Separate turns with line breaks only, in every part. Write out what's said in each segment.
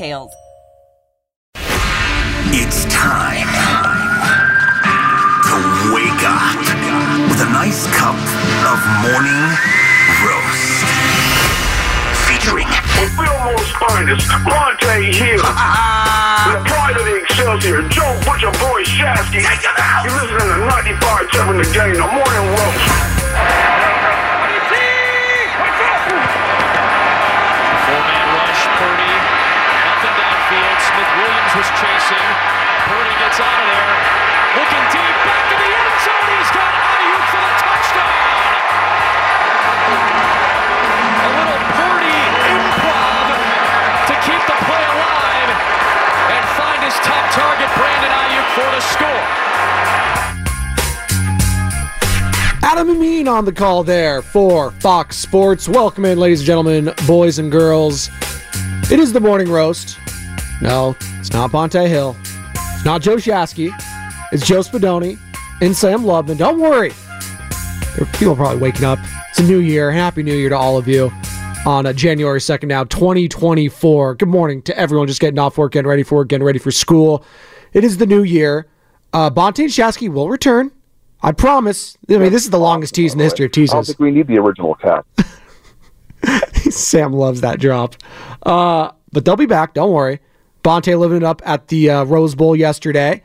details.
It's time to wake up with a nice cup of morning roast. Featuring
the Fillmore's finest, Bonta Hill. the pride of the Excelsior, Joe Butcher Boy Shasky. You're listening to 95.7 The Game, the morning roast.
Was chasing. Purdy gets out of there. Looking deep, back to the end zone. He's got Aiyuk for the touchdown. A little Purdy improv to keep the play alive and find his top target, Brandon Aiyuk, for the score.
Adam Amin on the call there for Fox Sports. Welcome in, ladies and gentlemen, boys and girls. It is the morning roast. No, it's not Bonta Hill. It's not Joe Shasky. It's Joe Spadoni and Sam Lubman. Don't worry. There are people probably waking up. It's a new year. Happy New Year to all of you on uh, January 2nd now, 2024. Good morning to everyone just getting off work, getting ready for work, getting ready for school. It is the new year. Uh, Bonta and Shasky will return. I promise. I mean, this is the longest tease in the history of teases. I
don't think we need the original cat.
Sam loves that drop. Uh, but they'll be back. Don't worry. Bonta living it up at the uh, Rose Bowl yesterday,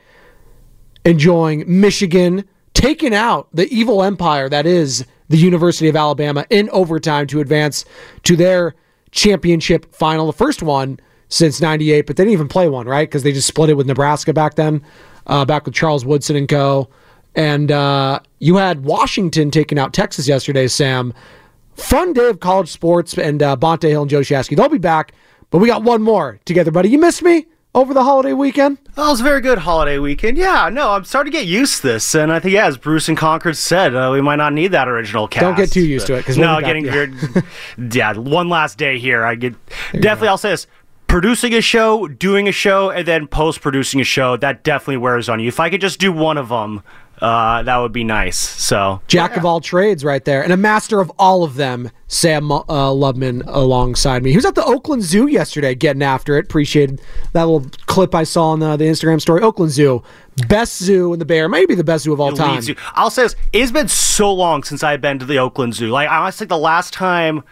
enjoying Michigan taking out the evil empire that is the University of Alabama in overtime to advance to their championship final, the first one since 98, but they didn't even play one, right? Because they just split it with Nebraska back then, uh, back with Charles Woodson and co. And uh, you had Washington taking out Texas yesterday, Sam. Fun day of college sports, and uh, Bonta Hill and Joe Shasky. They'll be back but we got one more together, buddy. You missed me over the holiday weekend?
It was a very good holiday weekend. Yeah, no, I'm starting to get used to this, and I think, yeah, as Bruce and Concord said, uh, we might not need that original cast.
Don't get too used to it, because
no, getting weird. yeah, one last day here. I get definitely. I'll say this: producing a show, doing a show, and then post producing a show. That definitely wears on you. If I could just do one of them, uh, that would be nice. So
jack yeah. of all trades, right there, and a master of all of them. Sam uh, Lubman alongside me. He was at the Oakland Zoo yesterday, getting after it. Appreciated that little clip I saw on the, the Instagram story. Oakland Zoo, best zoo in the Bay Area, maybe the best zoo of all time. Zoo.
I'll say this: it's been so long since I've been to the Oakland Zoo. Like I think the last time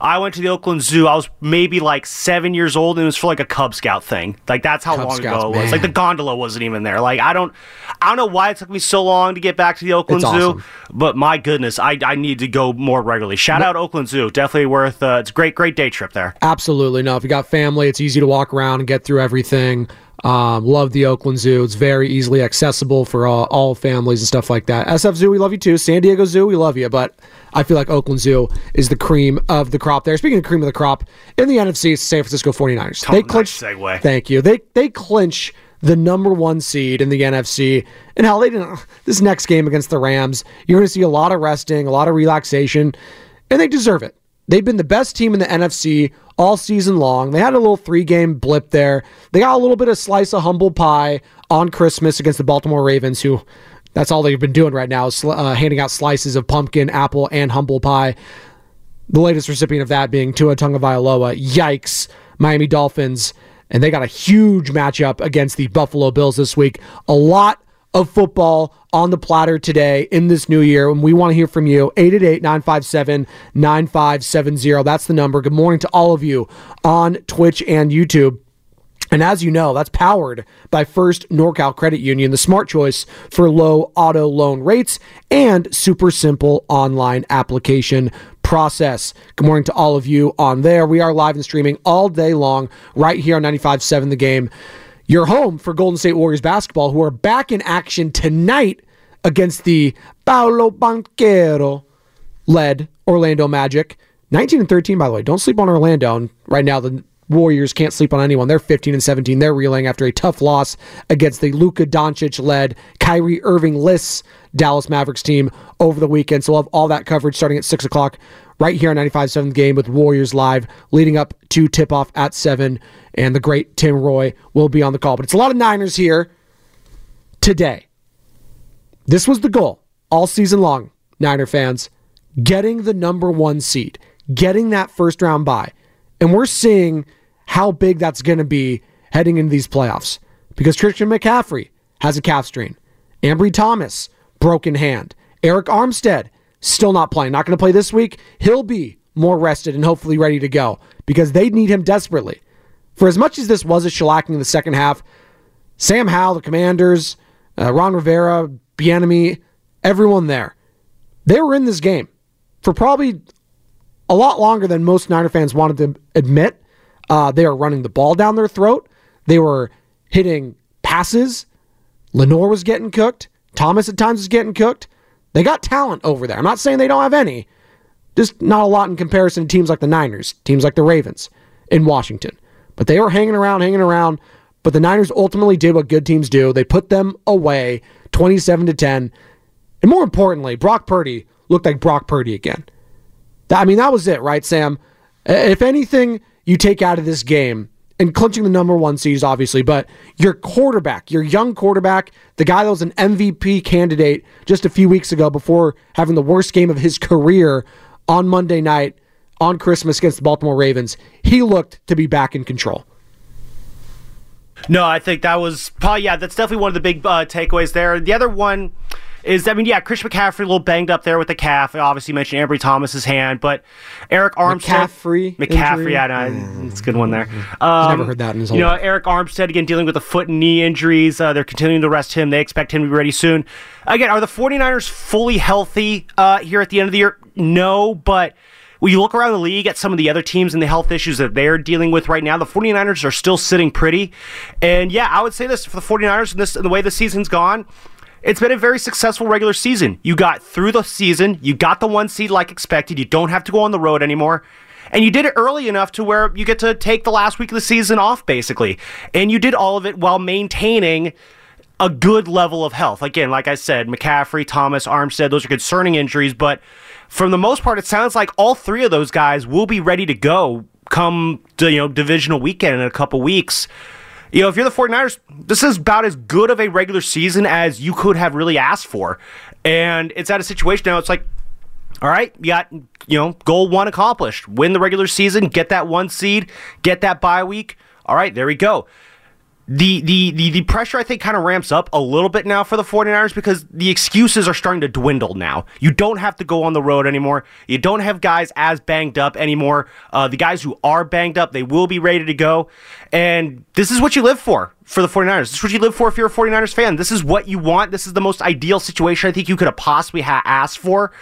I went to the Oakland Zoo. I was maybe like seven years old, and it was for like a Cub Scout thing. Like that's how Cub long Scouts, ago it was. Man. Like the gondola wasn't even there. Like I don't, I don't know why it took me so long to get back to the Oakland it's Zoo. Awesome. But my goodness, I, I need to go more regularly. Shout out Oakland Zoo. Definitely worth. Uh, it's a great great day trip there.
Absolutely. No, if you got family, it's easy to walk around and get through everything. Um, love the Oakland Zoo. It's very easily accessible for all, all, families and stuff like that. SF Zoo, we love you too. San Diego Zoo, we love you. But I feel like Oakland Zoo is the cream of the crop there. Speaking of cream of the crop, in the NFC, it's San Francisco 49ers.
Oh, they clinch. Nice segue.
Thank you. They, they clinch the number one seed in the NFC. And hell, they didn't. This next game against the Rams, you're going to see a lot of resting, a lot of relaxation, and they deserve it. They've been the best team in the NFC all season long. They had a little three game blip there. They got a little bit of slice of humble pie on Christmas against the Baltimore Ravens, who that's all they've been doing right now is uh, handing out slices of pumpkin, apple, and humble pie. The latest recipient of that being Tua Tagovailoa. Yikes, Miami Dolphins, and they got a huge matchup against the Buffalo Bills this week. A lot of football on the platter today in this new year. And we want to hear from you. 888 957 9570. That's the number. Good morning to all of you on Twitch and YouTube. And as you know, that's powered by First NorCal Credit Union, the smart choice for low auto loan rates and super simple online application process. Good morning to all of you on there. We are live and streaming all day long right here on 95.7 The Game. Your home for Golden State Warriors basketball, who are back in action tonight against the Paolo Banchero led Orlando Magic. 19 and 13, by the way. Don't sleep on Orlando. And right now, the Warriors can't sleep on anyone. They're 15 and 17. They're reeling after a tough loss against the Luka Doncic led Kyrie Irving less Dallas Mavericks team over the weekend. So we'll have all that coverage starting at 6 o'clock right here on 95.7 game with Warriors Live leading up to tip off at 7. And the great Tim Roye will be on the call. But it's a lot of Niners here today. This was the goal all season long, Niner fans. Getting the number one seed, getting that first round bye. And we're seeing how big that's going to be heading into these playoffs because Christian McCaffrey has a calf strain. Ambry Thomas, broken hand. Arik Armstead, still not playing. Not going to play this week. He'll be more rested and hopefully ready to go because they need him desperately. For as much as this was a shellacking in the second half, Sam Howell, the Commanders, uh, Ron Rivera, Bieniemy, everyone there, they were in this game for probably a lot longer than most Niner fans wanted to admit. Uh, they were running the ball down their throat. They were hitting passes. Lenoir was getting cooked. Thomas at times was getting cooked. They got talent over there. I'm not saying they don't have any, just not a lot in comparison to teams like the Niners, teams like the Ravens in Washington. But they were hanging around, hanging around. But the Niners ultimately did what good teams do. They put them away 27 to 10. And more importantly, Brock Purdy looked like Brock Purdy again. I mean, that was it, right, Sam? If anything, you take out of this game and clinching the number one seeds, obviously, but your quarterback, your young quarterback, the guy that was an MVP candidate just a few weeks ago before having the worst game of his career on Monday night on Christmas against the Baltimore Ravens, he looked to be back in control.
No, I think that was probably, yeah, that's definitely one of the big uh, takeaways there. The other one is I mean, yeah, Chris McCaffrey a little banged up there with the calf. I obviously mentioned Ambry Thomas's hand, but Arik Armstead,
McCaffrey,
McCaffrey, yeah, no, it's a good one there.
Um, never heard that in his whole
You know, Arik Armstead again dealing with the foot and knee injuries. Uh, they're continuing to rest him. They expect him to be ready soon. Again, are the 49ers fully healthy uh, here at the end of the year? No, but when you look around the league at some of the other teams and the health issues that they're dealing with right now, the 49ers are still sitting pretty. And yeah, I would say this for the 49ers and this and the way the season's gone, it's been a very successful regular season. You got through the season, you got the one seed like expected, you don't have to go on the road anymore. And you did it early enough to where you get to take the last week of the season off, basically. And you did all of it while maintaining a good level of health. Again, like I said, McCaffrey, Thomas, Armstead, those are concerning injuries, but for the most part, it sounds like all three of those guys will be ready to go come you know, divisional weekend in a couple weeks you know, if you're the 49ers, this is about as good of a regular season as you could have really asked for. And it's at a situation now, it's like, all right, you got, you know, goal one accomplished. Win the regular season, get that one seed, get that bye week. All right, there we go the, the the the pressure I think kind of ramps up a little bit now for the 49ers because the excuses are starting to dwindle now. You don't have to go on the road anymore. You don't have guys as banged up anymore. Uh, the guys who are banged up, they will be ready to go. And this is what you live for for the 49ers. This is what you live for if you're a 49ers fan. This is what you want. This is the most ideal situation I think you could have possibly ha- asked for.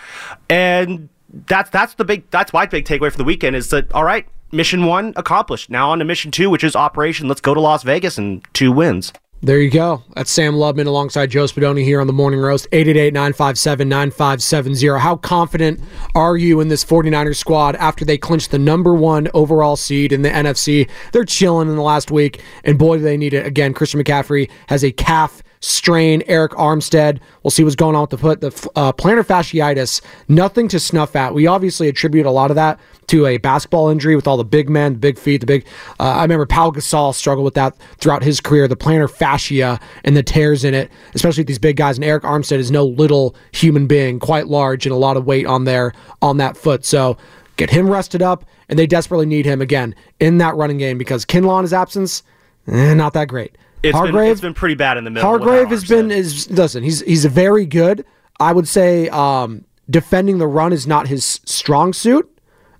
And that's that's the big that's my big takeaway for the weekend is that all right, mission one accomplished. Now on to mission two, which is Operation Let's Go to Las Vegas and two wins.
There you go. That's Sam Lubman alongside Joe Spadoni here on the Morning Roast. 888-957-9570. How confident are you in this 49ers squad after they clinched the number one overall seed in the NFC? They're chilling in the last week, and boy, do they need it. Again, Christian McCaffrey has a calf strain. Arik Armstead, we'll see what's going on with the foot. The uh, plantar fasciitis, nothing to snuff at. We obviously attribute a lot of that to a basketball injury with all the big men, the big feet, the big. Uh, I remember Paul Gasol struggled with that throughout his career, the plantar fascia and the tears in it, especially with these big guys. And Arik Armstead is no little human being, quite large and a lot of weight on there on that foot. So get him rested up, and they desperately need him again in that running game because Kinlaw in his absence, eh, not that great.
It's Hargrave, been, it's been pretty bad in the middle.
Hargrave has been is listen. He's he's very good. I would say um, defending the run is not his strong suit.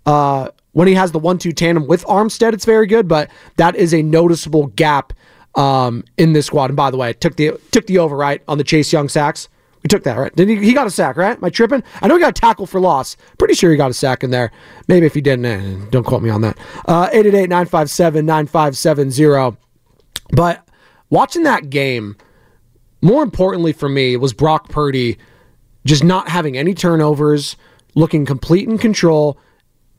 Uh, when he has the one-two tandem with Armstead, it's very good. But that is a noticeable gap um, in this squad. And by the way, I took the took the over right on the Chase Young sacks. We took that right. Did he, he got a sack right? Am I tripping? I know he got a tackle for loss. Pretty sure he got a sack in there. Maybe if he didn't, eh, don't quote me on that. Uh, 888-957-9570. But watching that game, more importantly for me, was Brock Purdy just not having any turnovers, looking complete in control.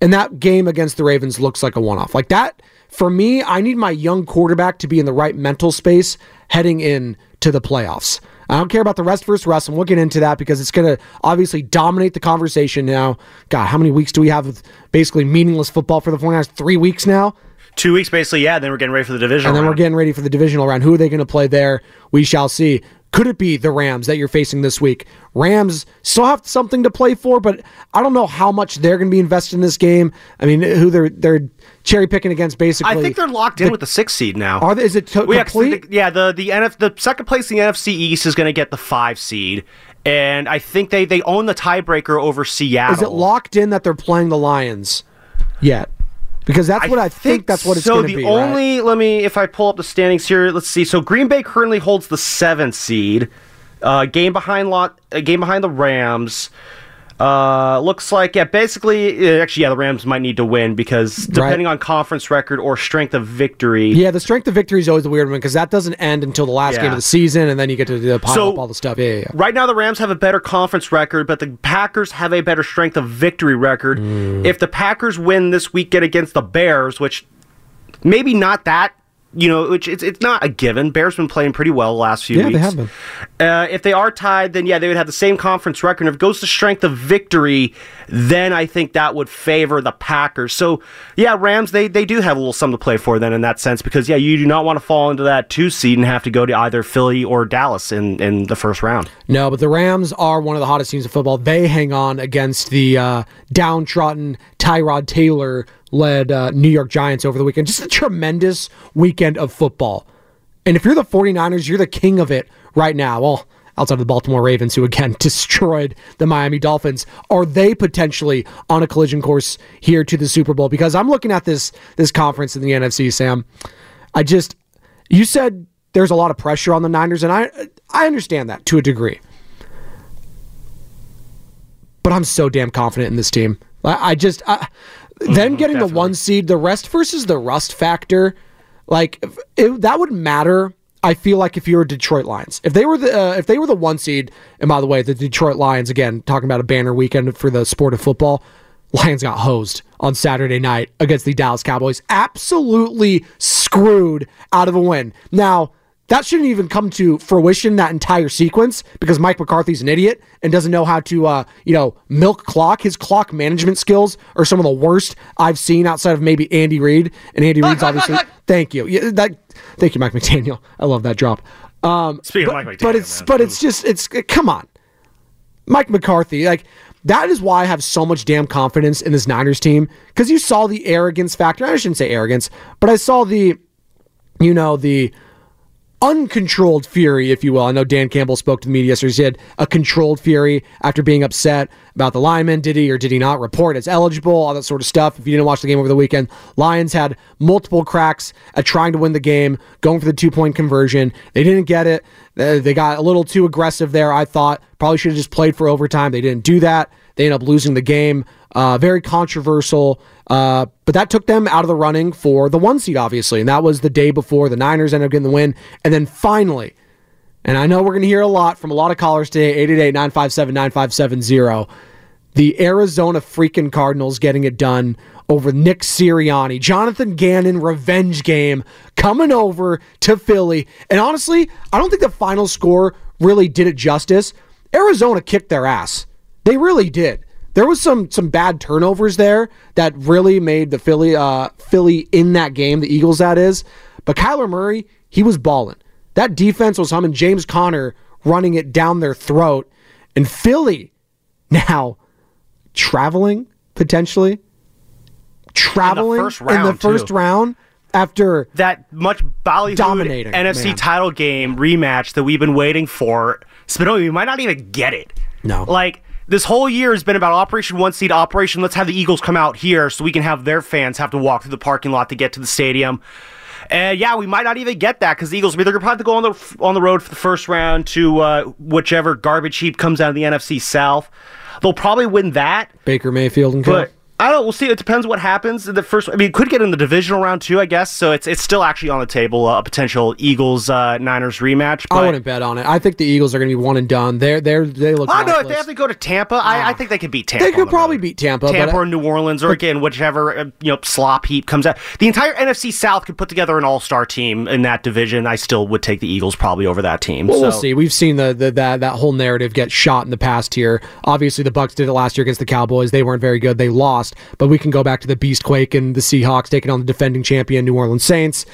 And that game against the Ravens looks like a one off. Like that, for me, I need my young quarterback to be in the right mental space heading in to the playoffs. I don't care about the rest versus rust, and we'll get into that because it's going to obviously dominate the conversation now. God, how many weeks do we have with basically meaningless football for the 49ers? Three weeks now?
Two weeks, basically, yeah. Then we're getting ready for the divisional
And then
round.
we're getting ready for the divisional round. Who are they going to play there? We shall see. Could it be the Rams that you're facing this week? Rams still have something to play for, but I don't know how much they're going to be invested in this game. I mean, who they're they're cherry picking against basically.
I think they're locked in with the sixth seed now.
Are they, is it to,
yeah, 'cause the- yeah, the the NF the second place in the NFC East is going to get the five seed, and I think they they own the tiebreaker over Seattle.
Is it locked in that they're playing the Lions yet? Because that's what I, think, That's what it's
so
going to
the
be. right?
only let me if I pull up the standings here. Let's see. So Green Bay currently holds the seventh seed, uh, game behind lot, a game behind the Rams. Uh, looks like yeah, basically uh, actually yeah, the Rams might need to win because depending on conference record or strength of victory.
Yeah, the strength of victory is always the weird one because that doesn't end until the last
Yeah.
game of the season, and then you get to the pile
So-
up all the stuff. Yeah, yeah, yeah.
Right now, the Rams have a better conference record, but the Packers have a better strength of victory record.
Mm.
If the Packers win this weekend against the Bears, which maybe not that, you know, which it's, it's not a given. Bears been playing pretty well the last few
Yeah,
weeks.
they have been.
Uh, if they are tied, then yeah, they would have the same conference record. And If it goes to strength of victory, then I think that would favor the Packers. So yeah, Rams they they do have a little something to play for then in that sense because yeah, you do not want to fall into that two seed and have to go to either Philly or Dallas in in the first round.
No, but the Rams are one of the hottest teams in football. They hang on against the uh, downtrodden Tyrod Taylor led uh, New York Giants over the weekend. Just a tremendous weekend of football. And if you're the 49ers, you're the king of it right now. Well, outside of the Baltimore Ravens, who again destroyed the Miami Dolphins, are they potentially on a collision course here to the Super Bowl? Because I'm looking at this this conference in the NFC, Sam. I just you said there's a lot of pressure on the Niners, and I I understand that to a degree. But I'm so damn confident in this team. I, I just I, them getting the one seed, the rest versus the rust factor, like it, that would matter. I feel like if you were Detroit Lions, if they were the uh, if they were the one seed, and by the way, the Detroit Lions again talking about a banner weekend for the sport of football, Lions got hosed on Saturday night against the Dallas Cowboys, absolutely screwed out of a win. Now that shouldn't even come to fruition that entire sequence because Mike McCarthy's an idiot and doesn't know how to uh, you know milk clock. His clock management skills are some of the worst I've seen outside of maybe Andy Reid and Andy Reid's obviously. Thank you. Yeah, that. Thank you, Mike McDaniel. I love that drop. Um,
Speaking
but,
of Mike McDaniel,
but it's
man.
but it's just it's come on, Mike McCarthy. Like that is why I have so much damn confidence in this Niners team because you saw the arrogance factor. I shouldn't say arrogance, but I saw the, you know the uncontrolled fury, if you will. I know Dan Campbell spoke to the media yesterday. He said a controlled fury after being upset about the lineman. Did he or did he not report as eligible? All that sort of stuff. If you didn't watch the game over the weekend, Lions had multiple cracks at trying to win the game, going for the two point conversion. They didn't get it. They got a little too aggressive there, I thought. Probably should have just played for overtime. They didn't do that. They ended up losing the game. Uh, very controversial. Uh, but that took them out of the running for the one seed, obviously. And that was the day before the Niners ended up getting the win. And then finally, and I know we're going to hear a lot from a lot of callers today 888 957 9570. The Arizona freaking Cardinals getting it done over Nick Sirianni. Jonathan Gannon revenge game coming over to Philly. And honestly, I don't think the final score really did it justice. Arizona kicked their ass. They really did. There was some some bad turnovers there that really made the Philly uh, Philly in that game, the Eagles that is. But Kyler Murray, he was balling. That defense was humming. James Conner running it down their throat, and Philly now traveling potentially traveling in the
round,
first round after
that much ballyhooed
Dominating,
NFC
man.
title game rematch that we've been waiting for. Spinelli, we might not even get it.
No.
Like this whole year has been about Operation One Seed, Operation Let's have the Eagles come out here so we can have their fans have to walk through the parking lot to get to the stadium. And yeah, we might not even get that because the Eagles they're going to have to go on the on the road for the first round to uh, whichever garbage heap comes out of the NFC South. They'll probably win that.
Baker Mayfield and co.
But I don't. know. We'll see. It depends what happens in the first. I mean, it could get in the divisional round too, I guess. So it's it's still actually on the table uh, a potential Eagles uh, Niners rematch.
I wouldn't bet on it. I think the Eagles are going to be one and done. They're they're they look.
I know if they have to go to Tampa, I, I think they could beat Tampa.
They could
the
probably
road.
beat Tampa.
Tampa
but,
or New Orleans or again whichever uh, you know slop heap comes out. The entire NFC South could put together an All Star team in that division. I still would take the Eagles probably over that team.
Well, we'll see. We've seen the, the that that whole narrative get shot in the past here. Obviously, the Bucks did it last year against the Cowboys. They weren't very good. They lost, but we can go back to the Beastquake and the Seahawks taking on the defending champion New Orleans Saints.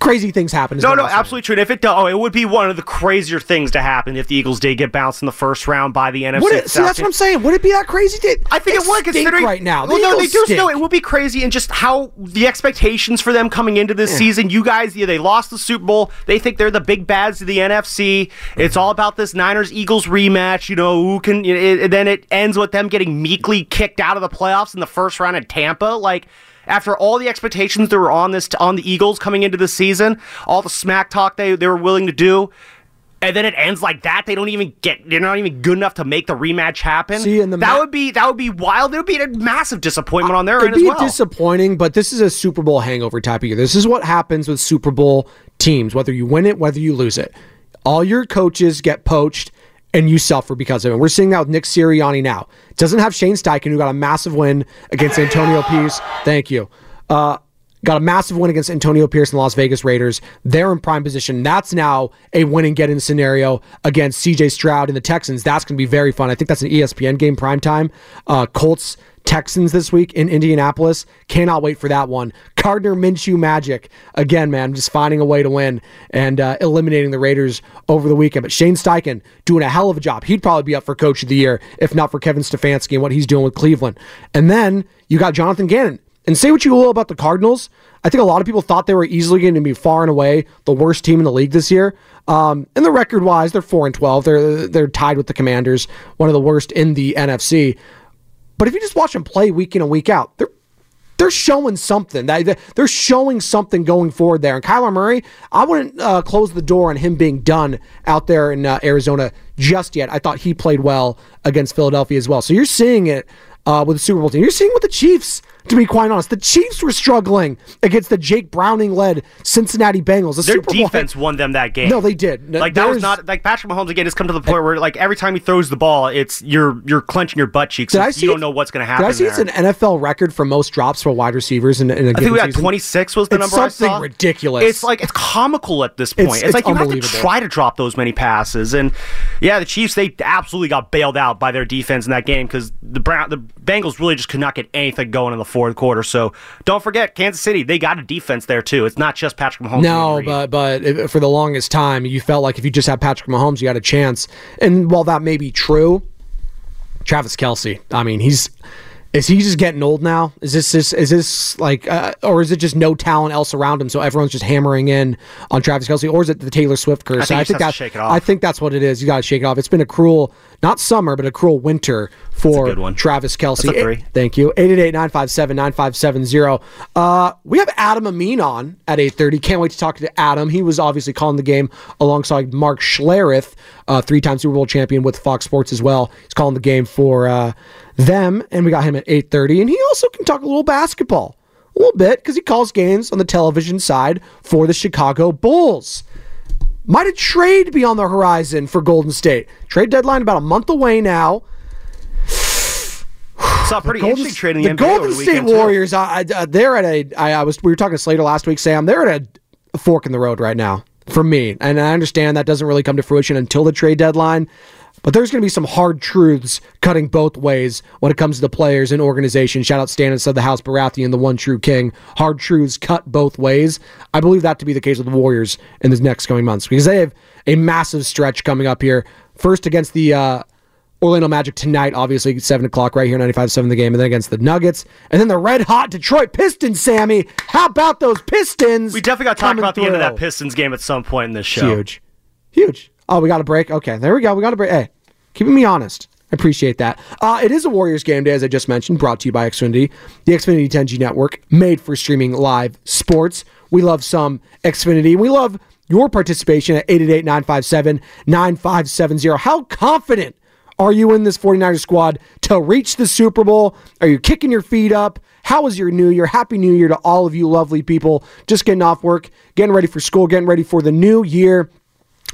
Crazy things happen.
No, no, absolutely true. And if it does, oh, it would be one of the crazier things to happen if the Eagles did get bounced in the first round by the NFC.
Would it, see, that's what I'm saying. Would it be that crazy?
I think it would, considering
right now. The
Well, no, they do.
stink.
No, it would be crazy, and just how the expectations for them coming into this season. You guys, yeah, they lost the Super Bowl. They think they're the big bads of the NFC. It's all about this Niners Eagles rematch. You know, who can? It, it- then it ends with them getting meekly kicked out of the playoffs in the first round in Tampa. Like. After all the expectations that were on this on the Eagles coming into the season, all the smack talk they, they were willing to do, and then it ends like that. They don't even get. They're not even good enough to make the rematch happen.
See, and the
that
ma-
would be that would be wild. It would be a massive disappointment on their
It'd
end as
be
well.
disappointing, but this is a Super Bowl hangover type of year. This is what happens with Super Bowl teams, whether you win it, whether you lose it. All your coaches get poached and you suffer because of it. We're seeing that with Nick Sirianni now. Doesn't have Shane Steichen, who got a massive win against Antonio Pierce. Thank you. Uh, got a massive win against Antonio Pierce and the Las Vegas Raiders. They're in prime position. That's now a win and get in scenario against CJ Stroud and the Texans. That's going to be very fun. I think that's an ESPN game prime time. Uh, Colts Texans this week in Indianapolis. Cannot wait for that one. Gardner Minshew magic again, man. Just finding a way to win and uh, eliminating the Raiders over the weekend. But Shane Steichen doing a hell of a job. He'd probably be up for Coach of the Year if not for Kevin Stefanski and what he's doing with Cleveland. And then you got Jonathan Gannon. And say what you will about the Cardinals. I think a lot of people thought they were easily going to be far and away the worst team in the league this year. Um, and the record wise, they're four and twelve. They're they're tied with the Commanders, one of the worst in the NFC. But if you just watch them play week in and week out, they're they're showing something. They- They're showing something going forward there. And Kyler Murray, I wouldn't uh, close the door on him being done out there in uh, Arizona just yet. I thought he played well against Philadelphia as well. So you're seeing it uh, with the Super Bowl team. You're seeing with the Chiefs. To be quite honest, the Chiefs were struggling against the Jake Browning-led Cincinnati Bengals. The
Their
Super Bowl-
defense won them that game.
No, they did. No,
Like that was not like Patrick Mahomes again has come to the point where like every time he throws the ball, it's you're you're clenching your butt cheeks.
Did I
you
see
don't know what's going to happen.
Did I see
there.
it's an NFL record for most drops for wide receivers in, in a
I think we got 26 was the
It's
number I
something ridiculous.
It's like it's comical at this point.
It's-
It's,
it's
like you have to try to drop those many passes. And yeah, the Chiefs they absolutely got bailed out by their defense in that game because the Brown the Bengals really just could not get anything going in the fourth quarter. So don't forget Kansas City they got a defense there too. It's not just Patrick Mahomes.
No, but but for the longest time, you felt like if you just had Patrick Mahomes, you had a chance. And while that may be true, Travis Kelce, I mean, he's is he just getting old now? Is this this is this like, uh, or is it just no talent else around him, so everyone's just hammering in on Travis Kelce, or is it the Taylor Swift curse?
I think he just has to
that
shake it off.
I think that's what it is. You got to shake it off. It's been a cruel, not summer, but a cruel winter for. Travis Kelce.
That's.
Eight- Thank you. 888-957-9570. Uh, we have Adam Amin on at 8.30. Can't wait to talk to Adam. He was obviously calling the game alongside Mark Schlereth, uh, three-time Super Bowl champion with Fox Sports as well. He's calling the game for uh, them, and we got him at 8.30. And he also can talk a little basketball. A little bit, because he calls games on the television side for the Chicago Bulls. Might a trade be on the horizon for Golden State? Trade deadline about a month away now.
saw pretty
Golden,
interesting trade in
the
the,
Golden State. Warriors. I, I, uh, they're at a. I, I was. We were talking to Slater last week, Sam. They're at a, a fork in the road right now for me, and I understand that doesn't really come to fruition until the trade deadline. But there's going to be some hard truths cutting both ways when it comes to the players and organization. Shout out Stannis of the House Baratheon, the one true king. Hard truths cut both ways. I believe that to be the case with the Warriors in the next coming months because they have a massive stretch coming up here. First against the uh, Orlando Magic tonight, obviously, 7 o'clock right here, 95 7 the game, and then against the Nuggets. And then the red hot Detroit Pistons, Sammy. How about those Pistons?
We definitely got to talk about the end of that? Pistons game at some point in this show.
Huge. Huge. Oh, we got a break? Okay, there we go. We got a break. Hey, keeping me honest. I appreciate that. Uh, it is a Warriors game day, as I just mentioned, brought to you by Xfinity, the Xfinity 10G network, made for streaming live sports. We love some Xfinity. We love your participation at 888 957 9570. How confident are you in this 49ers squad to reach the Super Bowl? Are you kicking your feet up? How was your new year? Happy New Year to all of you lovely people just getting off work, getting ready for school, getting ready for the new year.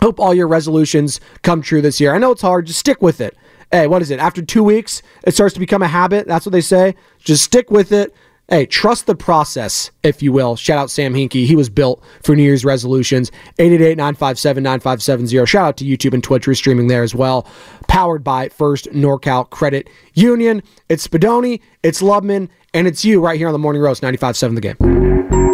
Hope all your resolutions come true this year. I know it's hard, just stick with it. Hey, what is it? After two weeks, it starts to become a habit. That's what they say. Just stick with it. Hey, trust the process, if you will. Shout out Sam Hinkie. He was built for New Year's resolutions. 888 957 9570. Shout out to YouTube and Twitch. We're streaming there as well. Powered by First NorCal Credit Union. It's Spadoni, it's Lubman, and it's you right here on the Morning Roast 95.7 The Game.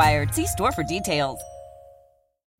See store for details.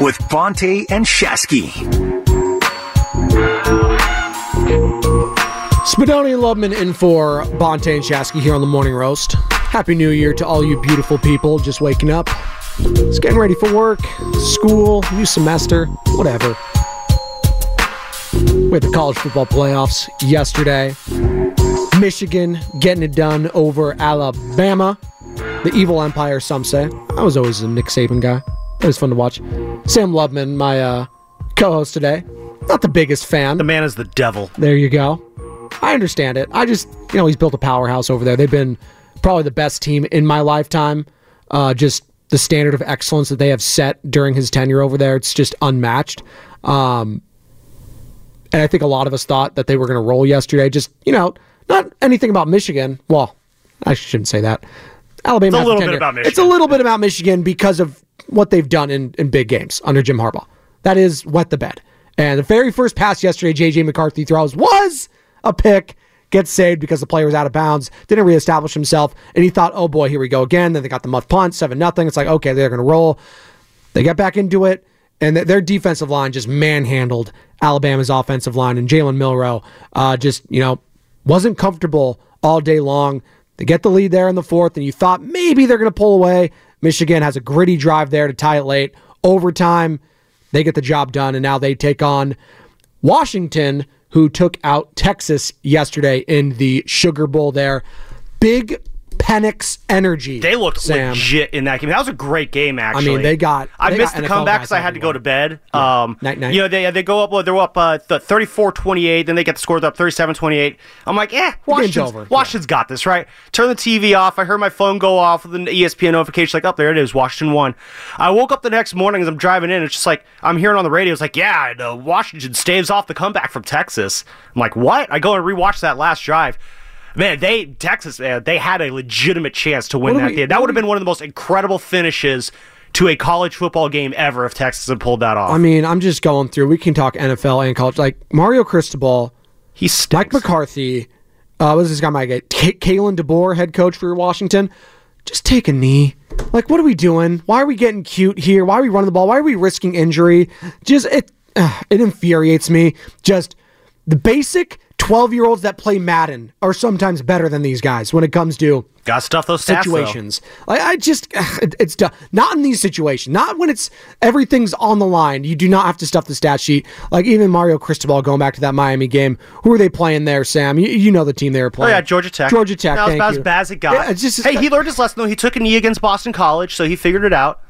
With Bonta and Shasky.
Spadoni and Lubman in for Bonta and Shasky here on the Morning Roast. Happy New Year to all you beautiful people just waking up. Just getting ready for work, school, new semester, whatever. We had the college football playoffs yesterday. Michigan getting it done over Alabama. The evil empire, some say. I was always a Nick Saban guy. It was fun to watch. Sam Lubman, my uh, co-host today. Not the biggest fan.
The man is the devil.
There you go. I understand it. I just, you know, he's built a powerhouse over there. They've been probably the best team in my lifetime. Uh, just the standard of excellence that they have set during his tenure over there, it's just unmatched. Um, and I think a lot of us thought that they were going to roll yesterday. Just, you know, not anything about Michigan. Well, I shouldn't say that. Alabama.
It's a little bit about Michigan.
It's a little bit about Michigan because of what they've done in, in big games under Jim Harbaugh. That is wet the bed. And the very first pass yesterday, JJ McCarthy throws was a pick. Gets saved because the player was out of bounds. Didn't reestablish himself, and he thought, "Oh boy, here we go again." Then they got the muff punt, seven nothing. It's like, okay, they're going to roll. They get back into it, and th- their defensive line just manhandled Alabama's offensive line, and Jalen Milroe uh, just you know wasn't comfortable all day long. They get the lead there in the fourth, and you thought maybe they're going to pull away. Michigan has a gritty drive there to tie it late. Overtime, they get the job done, and now they take on Washington, who took out Texas yesterday in the Sugar Bowl there. Big Penix energy.
They looked
Sam.
legit in that game. That was a great game, actually.
mean, they got-
I
they
missed
got
the
NFL
comeback because I had to go to bed. Um,
Night, night.
You know, they they go up. Well, they're up uh, th- 34-28. Then they get the score up 37-28. I'm like, eh, Washington's. Washington's got this, right? Turn the TV off. I heard my phone go off with an ESPN notification. Like, up there it is. Washington won. I woke up the next morning as I'm driving in. It's just like I'm hearing on the radio. It's like, yeah, Washington staves off the comeback from Texas. I'm like, what? I go and rewatch that last drive. Man, they Texas, man, they had a legitimate chance to win
What
that
we-
game. That would have been one of the most incredible finishes to a college football game ever if Texas had pulled that off.
I mean, I'm just going through. We can talk NFL and college. Like Mario Cristobal,
he
Mike McCarthy. Uh, what was this guy? Mike K- Kalen DeBoer, head coach for Washington. Just take a knee. Like, what are we doing? Why are we getting cute here? Why are we running the ball? Why are we risking injury? Just it, uh, it infuriates me. Just the basic 12 year olds that play Madden are sometimes better than these guys when it comes to
got stuff those stats,
situations. Like I just, it, it's. Not in these situations. Not when it's everything's on the line. You do not have to stuff the stat sheet. Like even Mario Cristobal going back to that Miami game. Who are they playing there, Sam? You, you know the team they were playing.
Oh yeah, Georgia Tech.
Georgia Tech.
That was
thank
about
you.
as bad as it got.
Yeah, just-
hey, he learned his lesson though. He took a knee against Boston College, so he figured it out.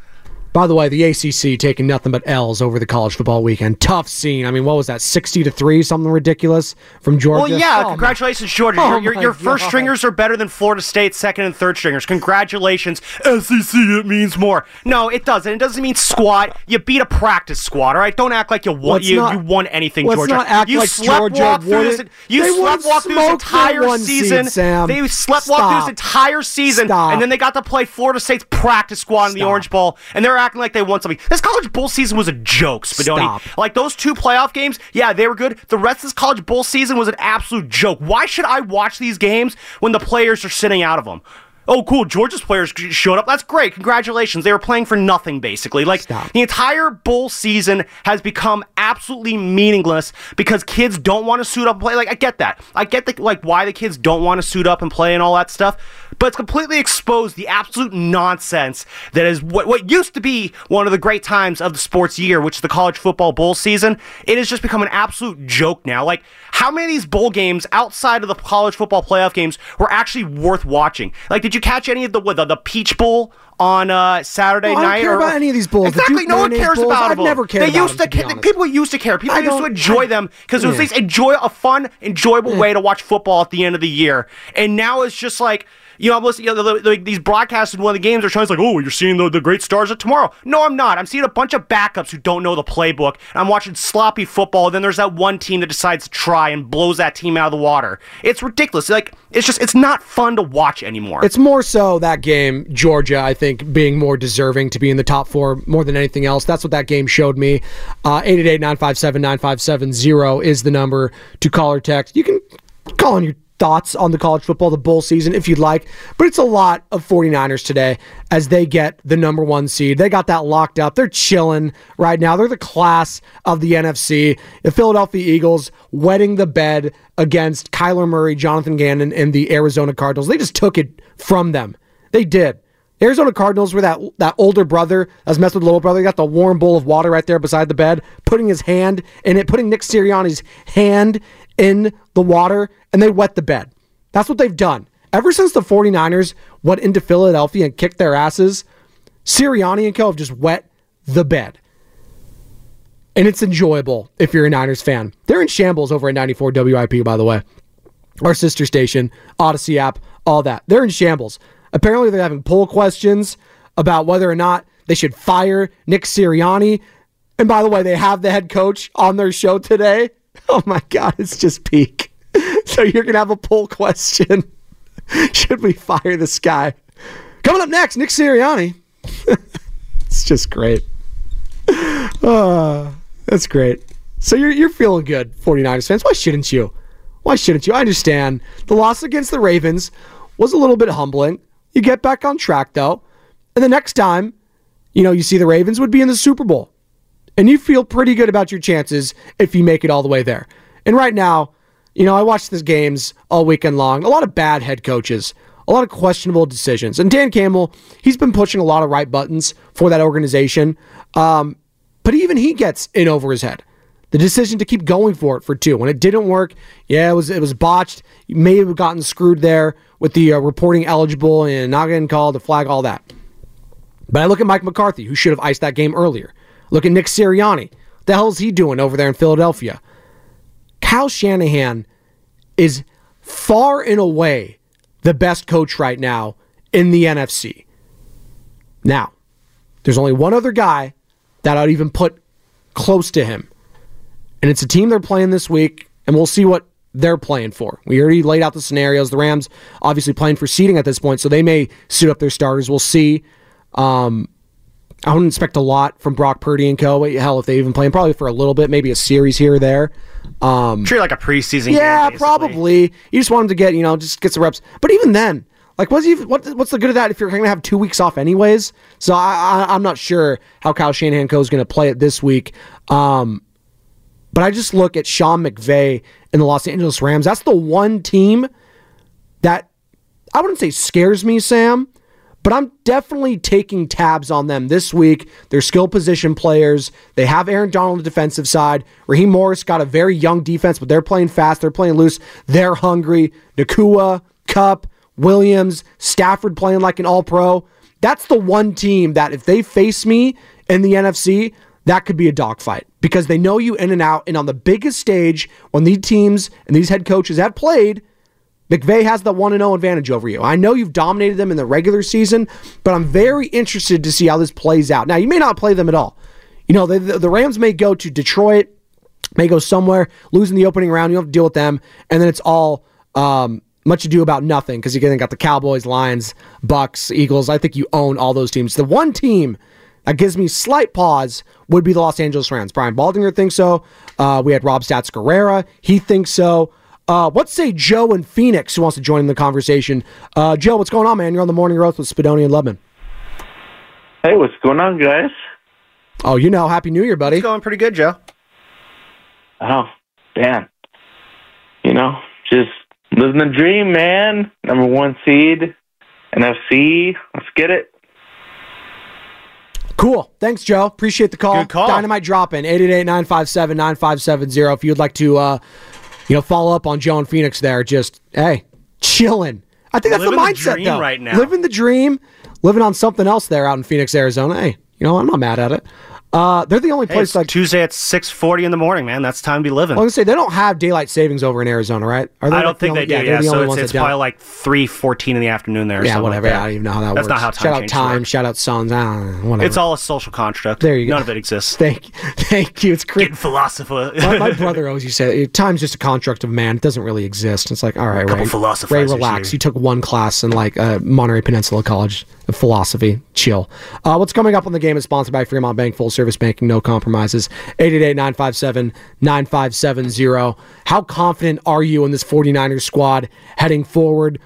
By the way, the ACC taking nothing but L's over the college football weekend. Tough scene. I mean, what was that? Sixty to three, something ridiculous from Georgia.
Well, yeah,
Oh, my-
congratulations, Georgia.
Oh,
your your, your first stringers are better than Florida State second and third stringers. Congratulations, SEC. It means more. No, it doesn't. It doesn't mean squat. You beat a practice squad. All right, don't act like you won. You,
not-
you won anything, Georgia.
not act
you
like
slept
Georgia
through this. You
they
slept
wouldn't
walk through this entire
seed,
season.
Sam.
They slept walk through this entire season,
Stop.
and then they got to play Florida State's practice squad in the. Orange Bowl, and they're acting like they won something. This college bowl season was a joke, Spadoni.
Stop.
Like those two playoff games, yeah, they were good. The rest of this college bowl season was an absolute joke. Why should I watch these games when the players are sitting out of them? Oh, cool. Georgia's players showed up. That's great. Congratulations. They were playing for nothing, basically. Like,
Stop.
the entire bowl season has become absolutely meaningless because kids don't want to suit up and play. Like, I get that. I get, the, like, why the kids don't want to suit up and play and all that stuff. But it's completely exposed the absolute nonsense that is what, what used to be one of the great times of the sports year, which is the college football bowl season. It has just become an absolute joke now. Like, how many of these bowl games outside of the college football playoff games were actually worth watching? Like, did you catch any of the what, the, the Peach Bowl on uh, Saturday
No, I don't
night?
care
or,
about any of these bowls.
Exactly. No one cares about
I've
them.
never cared
They
about
used
them,
to. ca- people used to care. People
I
used to enjoy
I-
them because it was
Yeah.
at least enjoy a fun, enjoyable way to watch football at the end of the year. And now it's just like. You know, I'm listening. You know, the, the, these broadcasts in one of the games are trying to like, oh, you're seeing the, the great stars of tomorrow. No, I'm not. I'm seeing a bunch of backups who don't know the playbook. I'm watching sloppy football. And then there's that one team that decides to try and blows that team out of the water. It's ridiculous. Like, it's just, it's not fun to watch anymore.
It's more so that game, Georgia, I think, being more deserving to be in the top four more than anything else. That's what that game showed me. Uh, 888 957 9570 is the number to call or text. You can call on your thoughts on the college football, the bowl season, if you'd like. But it's a lot of 49ers today as they get the number one seed. They got that locked up. They're chilling right now. They're the class of the NFC. The Philadelphia Eagles wetting the bed against Kyler Murray, Jonathan Gannon, and the Arizona Cardinals. They just took it from them. They did. Arizona Cardinals were that that older brother that messed with the little brother. He got the warm bowl of water right there beside the bed, putting his hand in it, putting Nick Sirianni's hand in the water, and they wet the bed. That's what they've done. Ever since the 49ers went into Philadelphia and kicked their asses, Sirianni and co have just wet the bed. And it's enjoyable if you're a Niners fan. They're in shambles over at 94 WIP, by the way. Our sister station, Audacy app, all that. They're in shambles. Apparently, they're having poll questions about whether or not they should fire Nick Sirianni. And by the way, they have the head coach on their show today. Oh my God, it's just peak. So you're going to have a poll question. should we fire this guy? Coming up next, Nick Sirianni. it's just great. Uh, that's great. So you're you're feeling good, 49ers fans. Why shouldn't you? Why shouldn't you? I understand. The loss against the Ravens was a little bit humbling. You get back on track though. And the next time, you know, you see the Ravens would be in the Super Bowl. And you feel pretty good about your chances if you make it all the way there. And right now, you know, I watched these games all weekend long. A lot of bad head coaches, a lot of questionable decisions. And Dan Campbell, he's been pushing a lot of right buttons for that organization. Um, but even he gets in over his head. The decision to keep going for it for two. When it didn't work, yeah, it was it was botched. You may have gotten screwed there with the uh, reporting eligible and not getting called, the flag, all that. But I look at Mike McCarthy, who should have iced that game earlier. Look at Nick Sirianni. What the hell is he doing over there in Philadelphia? Kyle Shanahan is far and away the best coach right now in the NFC. Now, there's only one other guy that I'd even put close to him. And it's a team they're playing this week, and we'll see what they're playing for. We already laid out the scenarios. The Rams obviously playing for seeding at this point, so they may suit up their starters. We'll see. Um, I wouldn't expect a lot from Brock Purdy and co. Hell, if they even play him, probably for a little bit, maybe a series here or there. Um,
Treat like a preseason.
yeah,
game,
probably. You just want him to get, you know, just get some reps. But even then, like, what's even, what, what's the good of that if you're going to have two weeks off anyways? So I, I, I'm not sure how Kyle Shanahan Co. is going to play it this week. Um, but I just look at Sean McVay and the Los Angeles Rams. That's the one team that I wouldn't say scares me, Sam, but I'm definitely taking tabs on them this week. They're skill position players. They have Aaron Donald on the defensive side. Raheem Morris got a very young defense, but they're playing fast. They're playing loose. They're hungry. Nacua, Kupp, Williams, Stafford playing like an all pro. That's the one team that if they face me in the NFC, that could be a dogfight because they know you in and out. And on the biggest stage, when these teams and these head coaches have played, McVay has the 1 0 advantage over you. I know you've dominated them in the regular season, but I'm very interested to see how this plays out. Now, you may not play them at all. You know, the, the Rams may go to Detroit, may go somewhere, losing the opening round. You don't have to deal with them. And then it's all um, much ado about nothing because you then got the Cowboys, Lions, Bucks, Eagles. I think you own all those teams. The one team that gives me slight pause would be the Los Angeles Rams. Brian Baldinger thinks so. Uh, we had Rob Stats Guerrera. He thinks so. Uh, let's say Joe in Phoenix who wants to join in the conversation. Uh, Joe, what's going on, man? You're on the morning roast with Spadoni and Lubman.
Hey, what's going on, guys?
Oh, you know, Happy New Year, buddy.
It's going pretty good, Joe.
Oh, Dan. You know, just living the dream, man. Number one seed, NFC. Let's get it.
Cool. Thanks, Joe. Appreciate the call.
Good call.
Dynamite drop in 888-957-9570. If you'd like to uh, you know, follow up on Joe and Phoenix there, just hey, chilling. I think that's
Living
the
the
mindset
dream
though.
right now.
Living the dream, living on something else there out in Phoenix, Arizona. Hey, you know, I'm not mad at it. Uh, they're the only
Hey,
place
it's
like
Tuesday at six forty in the morning, man. That's time to be living.
I was gonna say they don't have daylight savings over in Arizona, right? Are
I don't
the
think
only-
they do.
they're
Yeah,
the
so it's, it's probably like three fourteen in the afternoon there. or
yeah, whatever.
Like
I don't even know how that
That's
works.
That's not how time
shout out time.
work.
Shout out suns. Ah, whatever.
It's all a social construct.
There you go.
None of it exists.
Thank, thank you. It's great.
Philosopher.
my, my brother always used to say, "Time's just a construct of man. It doesn't really exist." It's like, all right, Ray, Ray, relax.
here.
You took one class in like uh, Monterey Peninsula College of philosophy. Chill. Uh, what's coming up on the game is sponsored by Fremont Bank, full service banking, no compromises. 888-957-9570. How confident are you in this 49ers squad heading forward?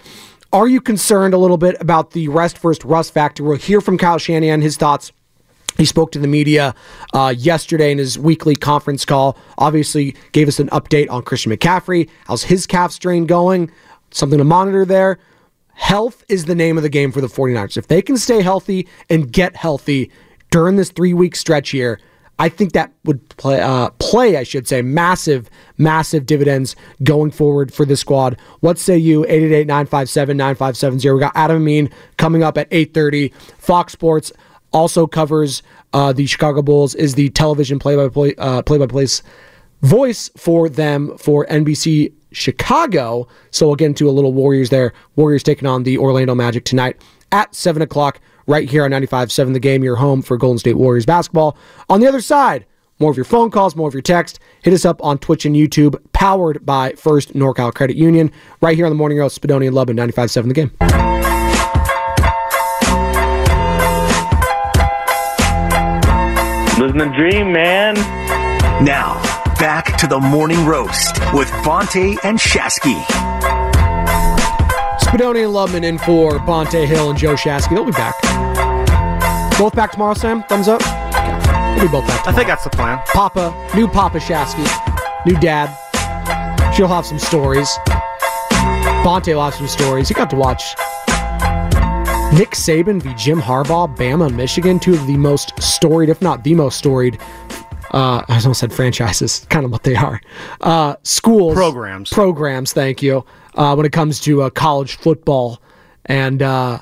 Are you concerned a little bit about the rest first rust factor? We'll hear from Kyle Shanahan his thoughts he spoke to the media uh, yesterday in his weekly conference call. Obviously, gave us an update on Christian McCaffrey. How's his calf strain going? Something to monitor there. Health is the name of the game for the 49ers. If they can stay healthy and get healthy during this three week stretch here, I think that would play, uh, play, I should say, massive, massive dividends going forward for this squad. What say you? 888-957-9570. We got Adam Amin coming up at 8.30. Fox Sports also covers uh, the Chicago Bulls, is the television play-by-play, uh, play-by-play voice for them for NBC Chicago. So we'll get into a little Warriors there. Warriors taking on the Orlando Magic tonight at 7 o'clock right here on 95.7 The Game, your home for Golden State Warriors basketball. On the other side, more of your phone calls, more of your text. Hit us up on Twitch and YouTube, powered by First NorCal Credit Union. Right here on the Morning Roast, Spadoni and Lubman, 95.7 The Game.
Living the dream, man.
Now, back to the morning roast with Bonta and Shasky.
Spadoni and Lubman in for Bonta Hill and Joe Shasky. They'll be back. Both back tomorrow, Sam? Thumbs up? Okay. They'll be both back
I think that's the plan.
Papa, new Papa Shasky, new dad. She'll have some stories. Bonte will have some stories. He got to watch Nick Saban v. Jim Harbaugh, Bama, Michigan, two of the most storied, if not the most storied, uh, I almost said franchises, kind of what they are. Uh, schools,
Programs.
programs. Thank you. Uh, when it comes to uh, college football, and uh,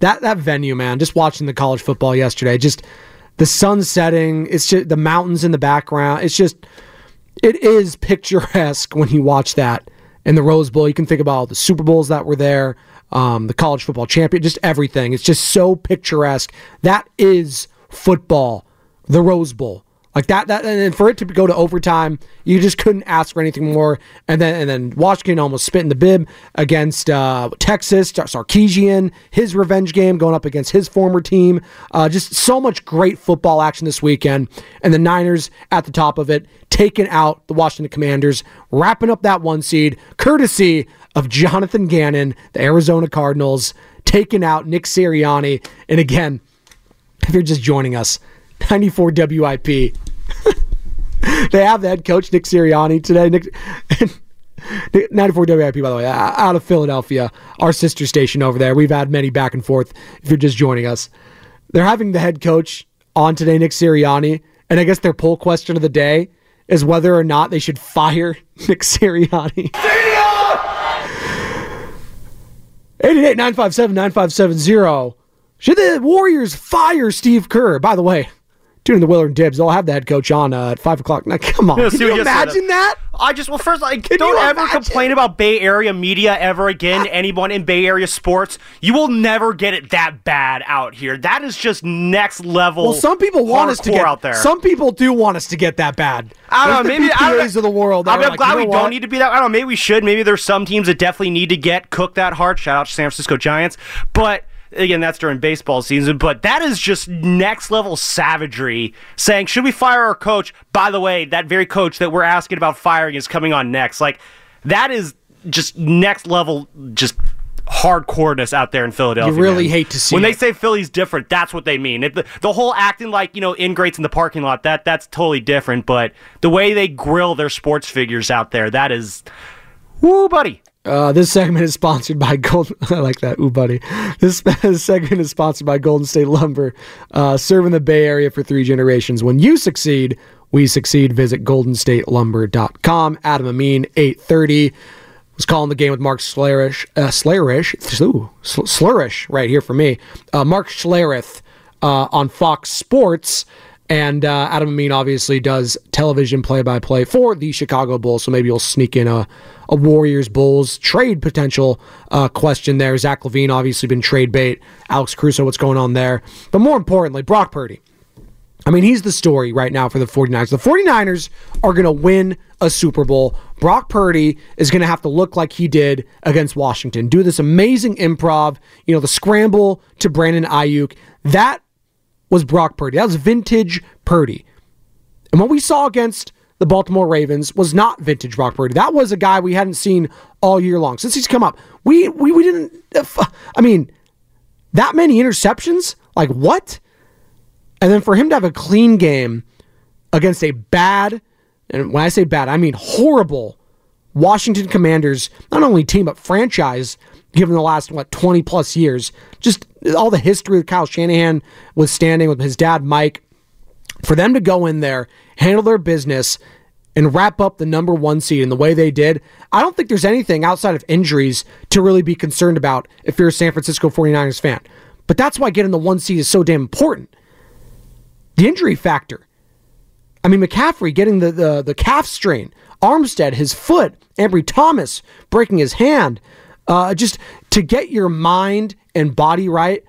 that that venue, man, just watching the college football yesterday, just the sun setting. It's just the mountains in the background. It's just it is picturesque when you watch that in the Rose Bowl. You can think about all the Super Bowls that were there, um, the college football champion, just everything. It's just so picturesque. That is football, the Rose Bowl. Like that, that, and then for it to go to overtime, you just couldn't ask for anything more. And then, and then Washington almost spit in the bib against uh, Texas. Sarkisian, his revenge game going up against his former team. Uh, just so much great football action this weekend. And the Niners at the top of it, taking out the Washington Commanders, wrapping up that one seed, courtesy of Jonathan Gannon, the Arizona Cardinals, taking out Nick Sirianni. And again, if you're just joining us, 94 WIP. they have the head coach, Nick Sirianni, today. Nick, 94 WIP, by the way, out of Philadelphia, our sister station over there. We've had many back and forth if you're just joining us. They're having the head coach on today, Nick Sirianni. And I guess their poll question of the day is whether or not they should fire Nick Sirianni. 888 957 9570. Should the Warriors fire Steve Kerr? By the way, tuning the Willard Dibs. They'll have the head coach on uh, at five o'clock. Now, come on,
Yeah,
can you imagine that?
I just well first like
Can
don't
you
ever
imagine?
complain about Bay Area media ever again anyone in Bay Area sports. You will never get it that bad out here. That is just next level.
Well, some people want us to get
out there.
Some people do want us to get that bad.
I don't know. Maybe
the
I don't
of the world.
I mean, I'm
like,
glad
you
we
know
don't need to be that. I don't know. Maybe we should. Maybe there's some teams that definitely need to get cooked that hard. Shout out to San Francisco Giants. But again, that's during baseball season. But that is just next level savagery. Saying, should we fire our coach? By the way, that very coach that we're asking about firing is coming on next. Like that is just next level. Just. Hardcoreness out there in Philadelphia.
You really
man.
hate to see
when they say Philly's different. That's what they mean. It, the, the whole acting like you know ingrates in the parking lot. That that's totally different. But the way they grill their sports figures out there, that is, woo, buddy.
Uh, this segment is sponsored by Gold. I like that. Ooh, buddy. This, this segment is sponsored by Golden State Lumber, uh, serving the Bay Area for three generations. When you succeed, we succeed. Visit goldenstatelumber.com. Adam Amin, 830. Was calling the game with Mark Slarish. Uh, Slarish. Ooh, Sl- Slurish right here for me. Uh, Mark Schlereth uh, on Fox Sports. And uh, Adam Amin obviously does television play by play for the Chicago Bulls. So maybe you'll sneak in a, a Warriors Bulls trade potential uh, question there. Zach LaVine obviously been trade bait. Alex Caruso, what's going on there? But more importantly, Brock Purdy. I mean, he's the story right now for the 49ers. The 49ers are going to win a Super Bowl. Brock Purdy is going to have to look like he did against Washington. Do this amazing improv, you know, the scramble to Brandon Aiyuk. That was Brock Purdy. That was vintage Purdy. And what we saw against the Baltimore Ravens was not vintage Brock Purdy. That was a guy we hadn't seen all year long since he's come up. We we, we didn't. I mean, that many interceptions? Like what? And then for him to have a clean game against a bad, and when I say bad, I mean horrible Washington Commanders, not only team, but franchise, given the last, what, 20 plus years. Just all the history of Kyle Shanahan was standing with his dad, Mike. For them to go in there, handle their business, and wrap up the number one seed in the way they did, I don't think there's anything outside of injuries to really be concerned about if you're a San Francisco 49ers fan. But that's why getting the one seed is so damn important. The injury factor. I mean, McCaffrey getting the, the, the calf strain, Armstead, his foot, Ambry Thomas breaking his hand. Uh, just to get your mind and body right.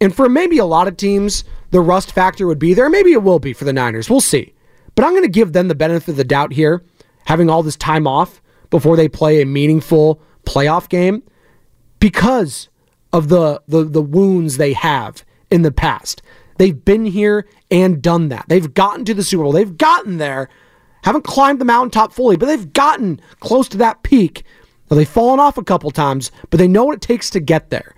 And for maybe a lot of teams, the rust factor would be there. Maybe it will be for the Niners. We'll see. But I'm going to give them the benefit of the doubt here, having all this time off before they play a meaningful playoff game because of the, the, the wounds they have in the past. They've been here and done that. They've gotten to the Super Bowl. They've gotten there. Haven't climbed the mountaintop fully, but they've gotten close to that peak. Now, they've fallen off a couple times, but they know what it takes to get there.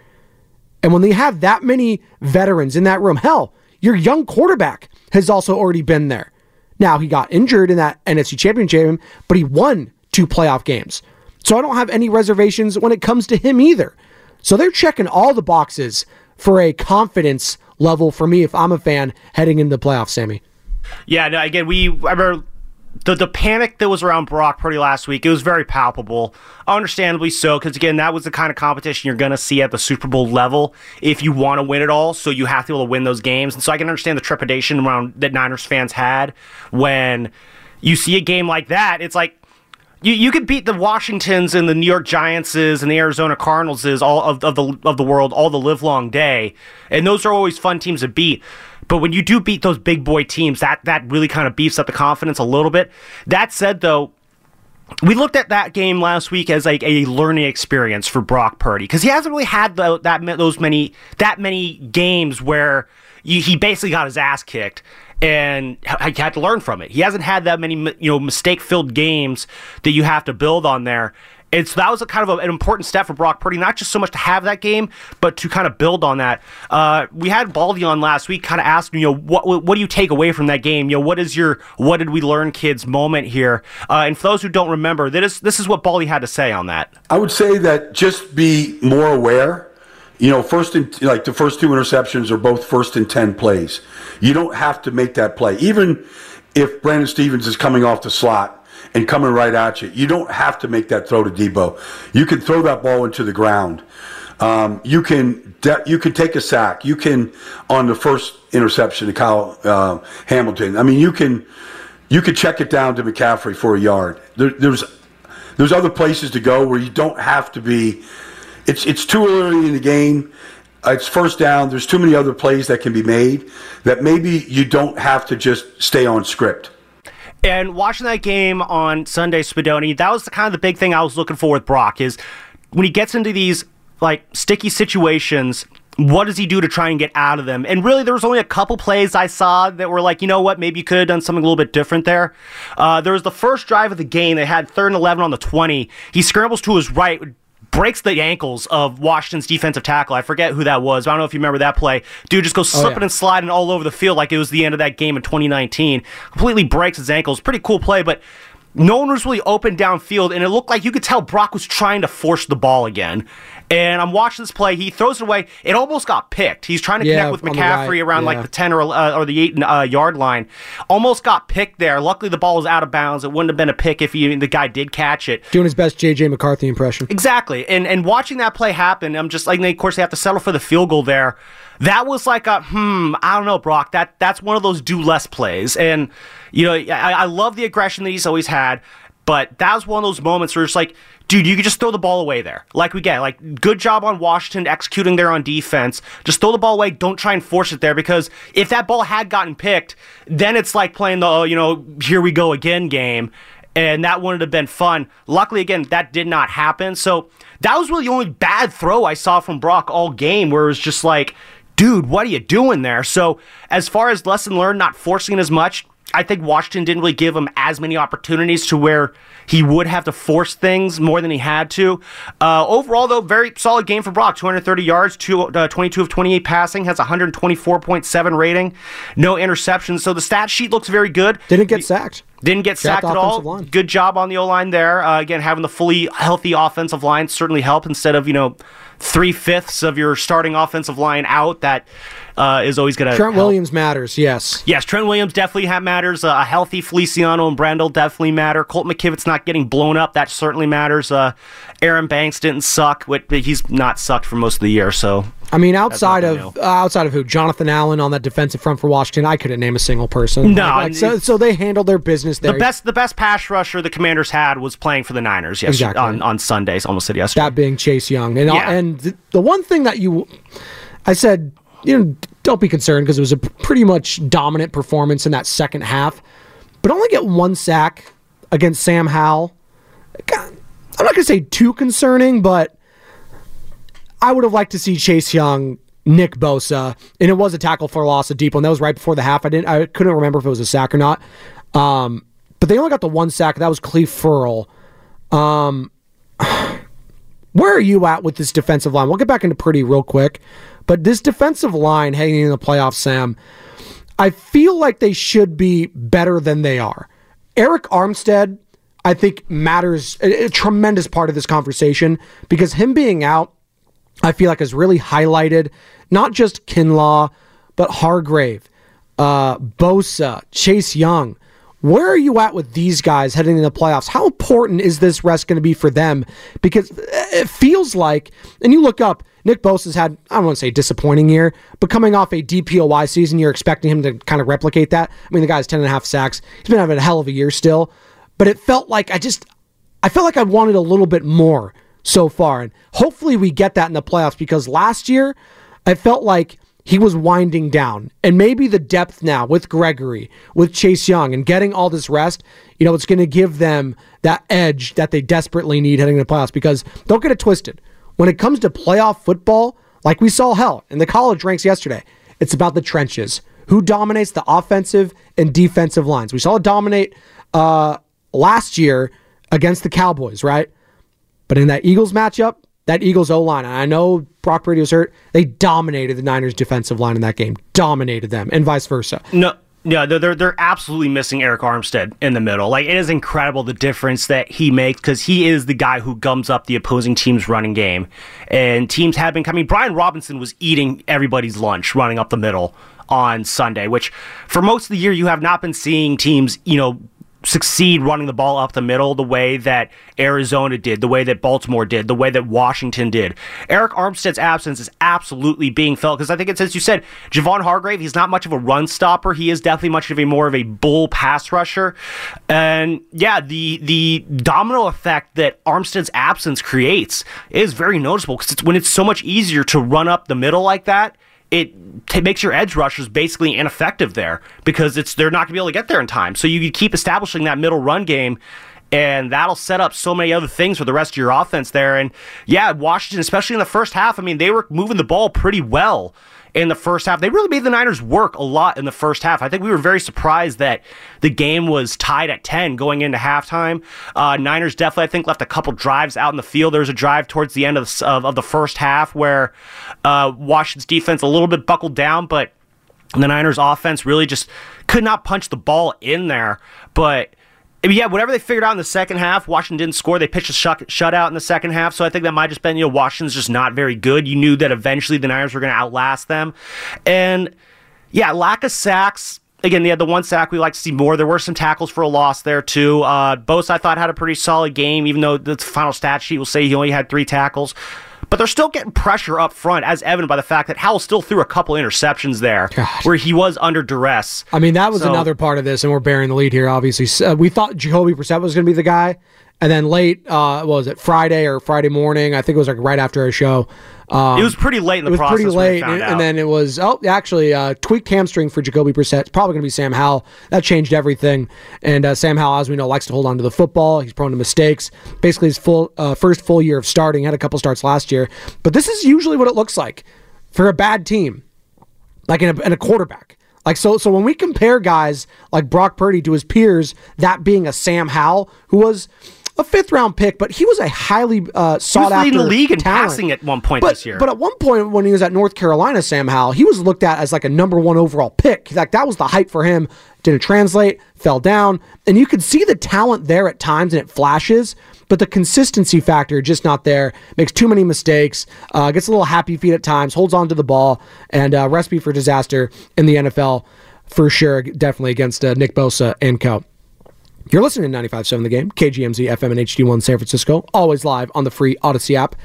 And when they have that many veterans in that room, hell, your young quarterback has also already been there. Now, he got injured in that NFC Championship game, but he won two playoff games. So I don't have any reservations when it comes to him either. So they're checking all the boxes for a confidence level for me if I'm a fan heading into the playoffs, Sammy.
Yeah, no, again, we I remember the the panic that was around Brock Purdy last week. It was very palpable, understandably so, because again, that was the kind of competition you're going to see at the Super Bowl level if you want to win it all. So you have to be able to win those games, and so I can understand the trepidation around that Niners fans had when you see a game like that. It's like. You, you could beat the Washingtons and the New York Giantses and the Arizona Cardinalses all of, of the of the world all the live long day, and those are always fun teams to beat. But when you do beat those big boy teams, that that really kind of beefs up the confidence a little bit. That said, though, we looked at that game last week as like a learning experience for Brock Purdy because he hasn't really had the, that those many that many games where you, he basically got his ass kicked and had to learn from it. He hasn't had that many you know mistake filled games that you have to build on there. So that was a kind of a, an important step for Brock Purdy, not just so much to have that game, but to kind of build on that. Uh, we had Baldy on last week, kind of asking, you know, what what do you take away from that game? You know, what is your what did we learn, kids moment here? Uh, and for those who don't remember, that is this is what Baldy had to say on that.
I would say that just be more aware. You know, first and like the first two interceptions are both first and ten plays. You don't have to make that play, even if Brandon Stephens is coming off the slot and coming right at you. You don't have to make that throw to Deebo. You can throw that ball into the ground. Um, you can de- you can take a sack. You can on the first interception to Kyle uh, Hamilton. I mean, you can you can check it down to McCaffrey for a yard. There, there's there's other places to go where you don't have to be. It's it's too early in the game. It's first down. There's too many other plays that can be made that maybe you don't have to just stay on script.
And watching that game on Sunday, Spadoni, that was the kind of the big thing I was looking for with Brock is when he gets into these like sticky situations, what does he do to try and get out of them? And really, there was only a couple plays I saw that were like, you know what, maybe you could have done something a little bit different there. Uh, there was the first drive of the game. They had third and 11 on the 20. He scrambles to his right, breaks the ankles of Washington's defensive tackle. I forget who that was. I don't know if you remember that play. Dude just goes slipping oh, yeah. and sliding all over the field like it was the end of that game in 2019. Completely breaks his ankles. Pretty cool play, but no one was really open downfield, and it looked like you could tell Brock was trying to force the ball again. And I'm watching this play. He throws it away. It almost got picked. He's trying to yeah, connect with McCaffrey right. around yeah. like the 10 or, uh, or the 8 uh, yard line. Almost got picked there. Luckily, the ball was out of bounds. It wouldn't have been a pick if he, the guy did catch it.
Doing his best J.J. McCarthy impression.
Exactly. And, and watching that play happen, I'm just like, of course, they have to settle for the field goal there. That was like a, hmm, I don't know, Brock. That That's one of those do less plays. And, you know, I, I love the aggression that he's always had. But that was one of those moments where it's like, dude, you could just throw the ball away there. Like we get, like good job on Washington executing there on defense. Just throw the ball away. Don't try and force it there because if that ball had gotten picked, then it's like playing the you know here we go again game, and that wouldn't have been fun. Luckily, again, that did not happen. So that was really the only bad throw I saw from Brock all game, where it was just like, dude, what are you doing there? So as far as lesson learned, not forcing as much. I think Washington didn't really give him as many opportunities to where he would have to force things more than he had to. Uh, overall, though, very solid game for Brock. 230 yards, two, uh, 22 of 28 passing, has 124.7 rating, no interceptions. So the stat sheet looks very good.
Didn't get sacked.
Didn't get sacked at all. Line. Good job on the O line there. Uh, again, having the fully healthy offensive line certainly helped instead of you know three fifths of your starting offensive line out. That uh, is always going to.
Trent help. Williams matters, yes.
Yes, Trent Williams definitely matters. Uh, a healthy Feliciano and Brendel definitely matter. Colt McKivitz not getting blown up, that certainly matters. Uh, Aaron Banks didn't suck. He's not sucked for most of the year, so.
I mean, outside of uh, outside of who, Jonathan Allen on that defensive front for Washington, I couldn't name a single person.
No,
like, so, so they handled their business there.
The best the best pass rusher the Commanders had was playing for the Niners yesterday exactly. on, on Sundays. Almost said yesterday.
That being Chase Young, and yeah. and the, the one thing that you, I said, you know, don't be concerned because it was a pretty much dominant performance in that second half, but only get one sack against Sam Howell. I'm not going to say too concerning, but I would have liked to see Chase Young, Nick Bosa, and it was a tackle for loss, a deep one. That was right before the half. I didn't, I couldn't remember if it was a sack or not. Um, but they only got the one sack. That was Clelin Ferrell. Um, where are you at with this defensive line? We'll get back into Purdy real quick. But this defensive line hanging in the playoffs, Sam, I feel like they should be better than they are. Arik Armstead, I think, matters a, a tremendous part of this conversation because him being out, I feel like has really highlighted not just Kinlaw, but Hargrave, uh, Bosa, Chase Young. Where are you at with these guys heading into the playoffs? How important is this rest going to be for them? Because it feels like, and you look up, Nick Bosa's had, I don't want to say disappointing year, but coming off a DPOY season, you're expecting him to kind of replicate that. I mean, the guy's 10 and a half sacks. He's been having a hell of a year still, but it felt like I just, I felt like I wanted a little bit more so far. And hopefully we get that in the playoffs because last year I felt like he was winding down. And maybe the depth now with Gregory, with Chase Young, and getting all this rest, you know, it's going to give them that edge that they desperately need heading into the playoffs. Because don't get it twisted. When it comes to playoff football, like we saw hell in the college ranks yesterday, it's about the trenches. Who dominates the offensive and defensive lines? We saw it dominate uh, last year against the Cowboys, right? But in that Eagles matchup, that Eagles O line, I know Brock Purdy was hurt, they dominated the Niners defensive line in that game, dominated them, and vice versa.
No. Yeah, they're, they're absolutely missing Arik Armstead in the middle. Like it is incredible the difference that he makes because he is the guy who gums up the opposing team's running game, and teams have been coming. Brian Robinson was eating everybody's lunch running up the middle on Sunday, which for most of the year you have not been seeing teams, you know, succeed running the ball up the middle the way that Arizona did, the way that Baltimore did, the way that Washington did. Arik Armstead's absence is absolutely being felt because I think it's as you said, Javon Hargrave, he's not much of a run stopper. He is definitely much of a more of a bull pass rusher. And yeah, the the domino effect that Armstead's absence creates is very noticeable because it's when it's so much easier to run up the middle like that it t- makes your edge rushers basically ineffective there because it's they're not going to be able to get there in time. So you keep establishing that middle run game and that'll set up so many other things for the rest of your offense there. And yeah, Washington, especially in the first half, I mean, they were moving the ball pretty well in the first half. They really made the Niners work a lot in the first half. I think we were very surprised that the game was tied at 10 going into halftime. Uh, Niners definitely, I think, left a couple drives out in the field. There was a drive towards the end of the, of, of the first half where uh, Washington's defense a little bit buckled down, but the Niners offense really just could not punch the ball in there. But yeah, whatever they figured out in the second half, Washington didn't score. They pitched a shut, shutout in the second half, so I think that might just been you know Washington's just not very good. You knew that eventually the Niners were going to outlast them, and yeah, lack of sacks. Again, they had the one sack. We like to see more. There were some tackles for a loss there too. Uh, Bosa, I thought, had a pretty solid game, even though the final stat sheet will say he only had three tackles but they're still getting pressure up front, as evident by the fact that Howell still threw a couple interceptions there, God. where he was under duress.
I mean, that was so, another part of this, and we're bearing the lead here. Obviously, uh, we thought Jacoby Brissett was going to be the guy, and then late, uh, was it Friday or Friday morning? I think it was like right after our show.
Um, it was pretty late in the
it was
process.
Pretty late, and, and, then it was oh, actually, uh, tweaked hamstring for Jacoby Brissett. It's probably going to be Sam Howell. That changed everything. And uh, Sam Howell, as we know, likes to hold on to the football. He's prone to mistakes. Basically, his full uh, first full year of starting. Had a couple starts last year, but this is usually what it looks like for a bad team, like in a, in a quarterback. Like so, so when we compare guys like Brock Purdy to his peers, that being a Sam Howell, who was a fifth round pick, but he was a highly uh, sought after leading
the league in
talent.
passing at one point
but,
this year.
But at one point when he was at North Carolina, Sam Howell, he was looked at as like a number one overall pick. Like that was the hype for him. Didn't translate, fell down, and you could see the talent there at times, and it flashes. But the consistency factor just not there. Makes too many mistakes. Uh, gets a little happy feet at times. Holds on to the ball, and uh, recipe for disaster in the NFL for sure. Definitely against uh, Nick Bosa and co. You're listening to 95.7 The Game, KGMZ FM and HD1 San Francisco, always live on the free Audacy app.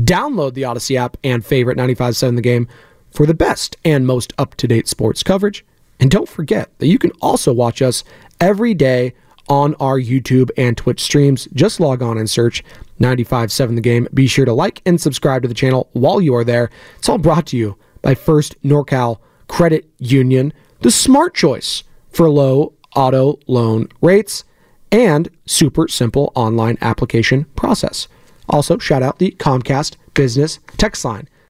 Download the Audacy app and favorite 95.7 The Game for the best and most up-to-date sports coverage. And don't forget that you can also watch us every day on our YouTube and Twitch streams. Just log on and search 95.7 The Game. Be sure to like and subscribe to the channel while you are there. It's all brought to you by First NorCal Credit Union, the smart choice for low auto loan rates, and super simple online application process. Also, shout out the Comcast Business Text Line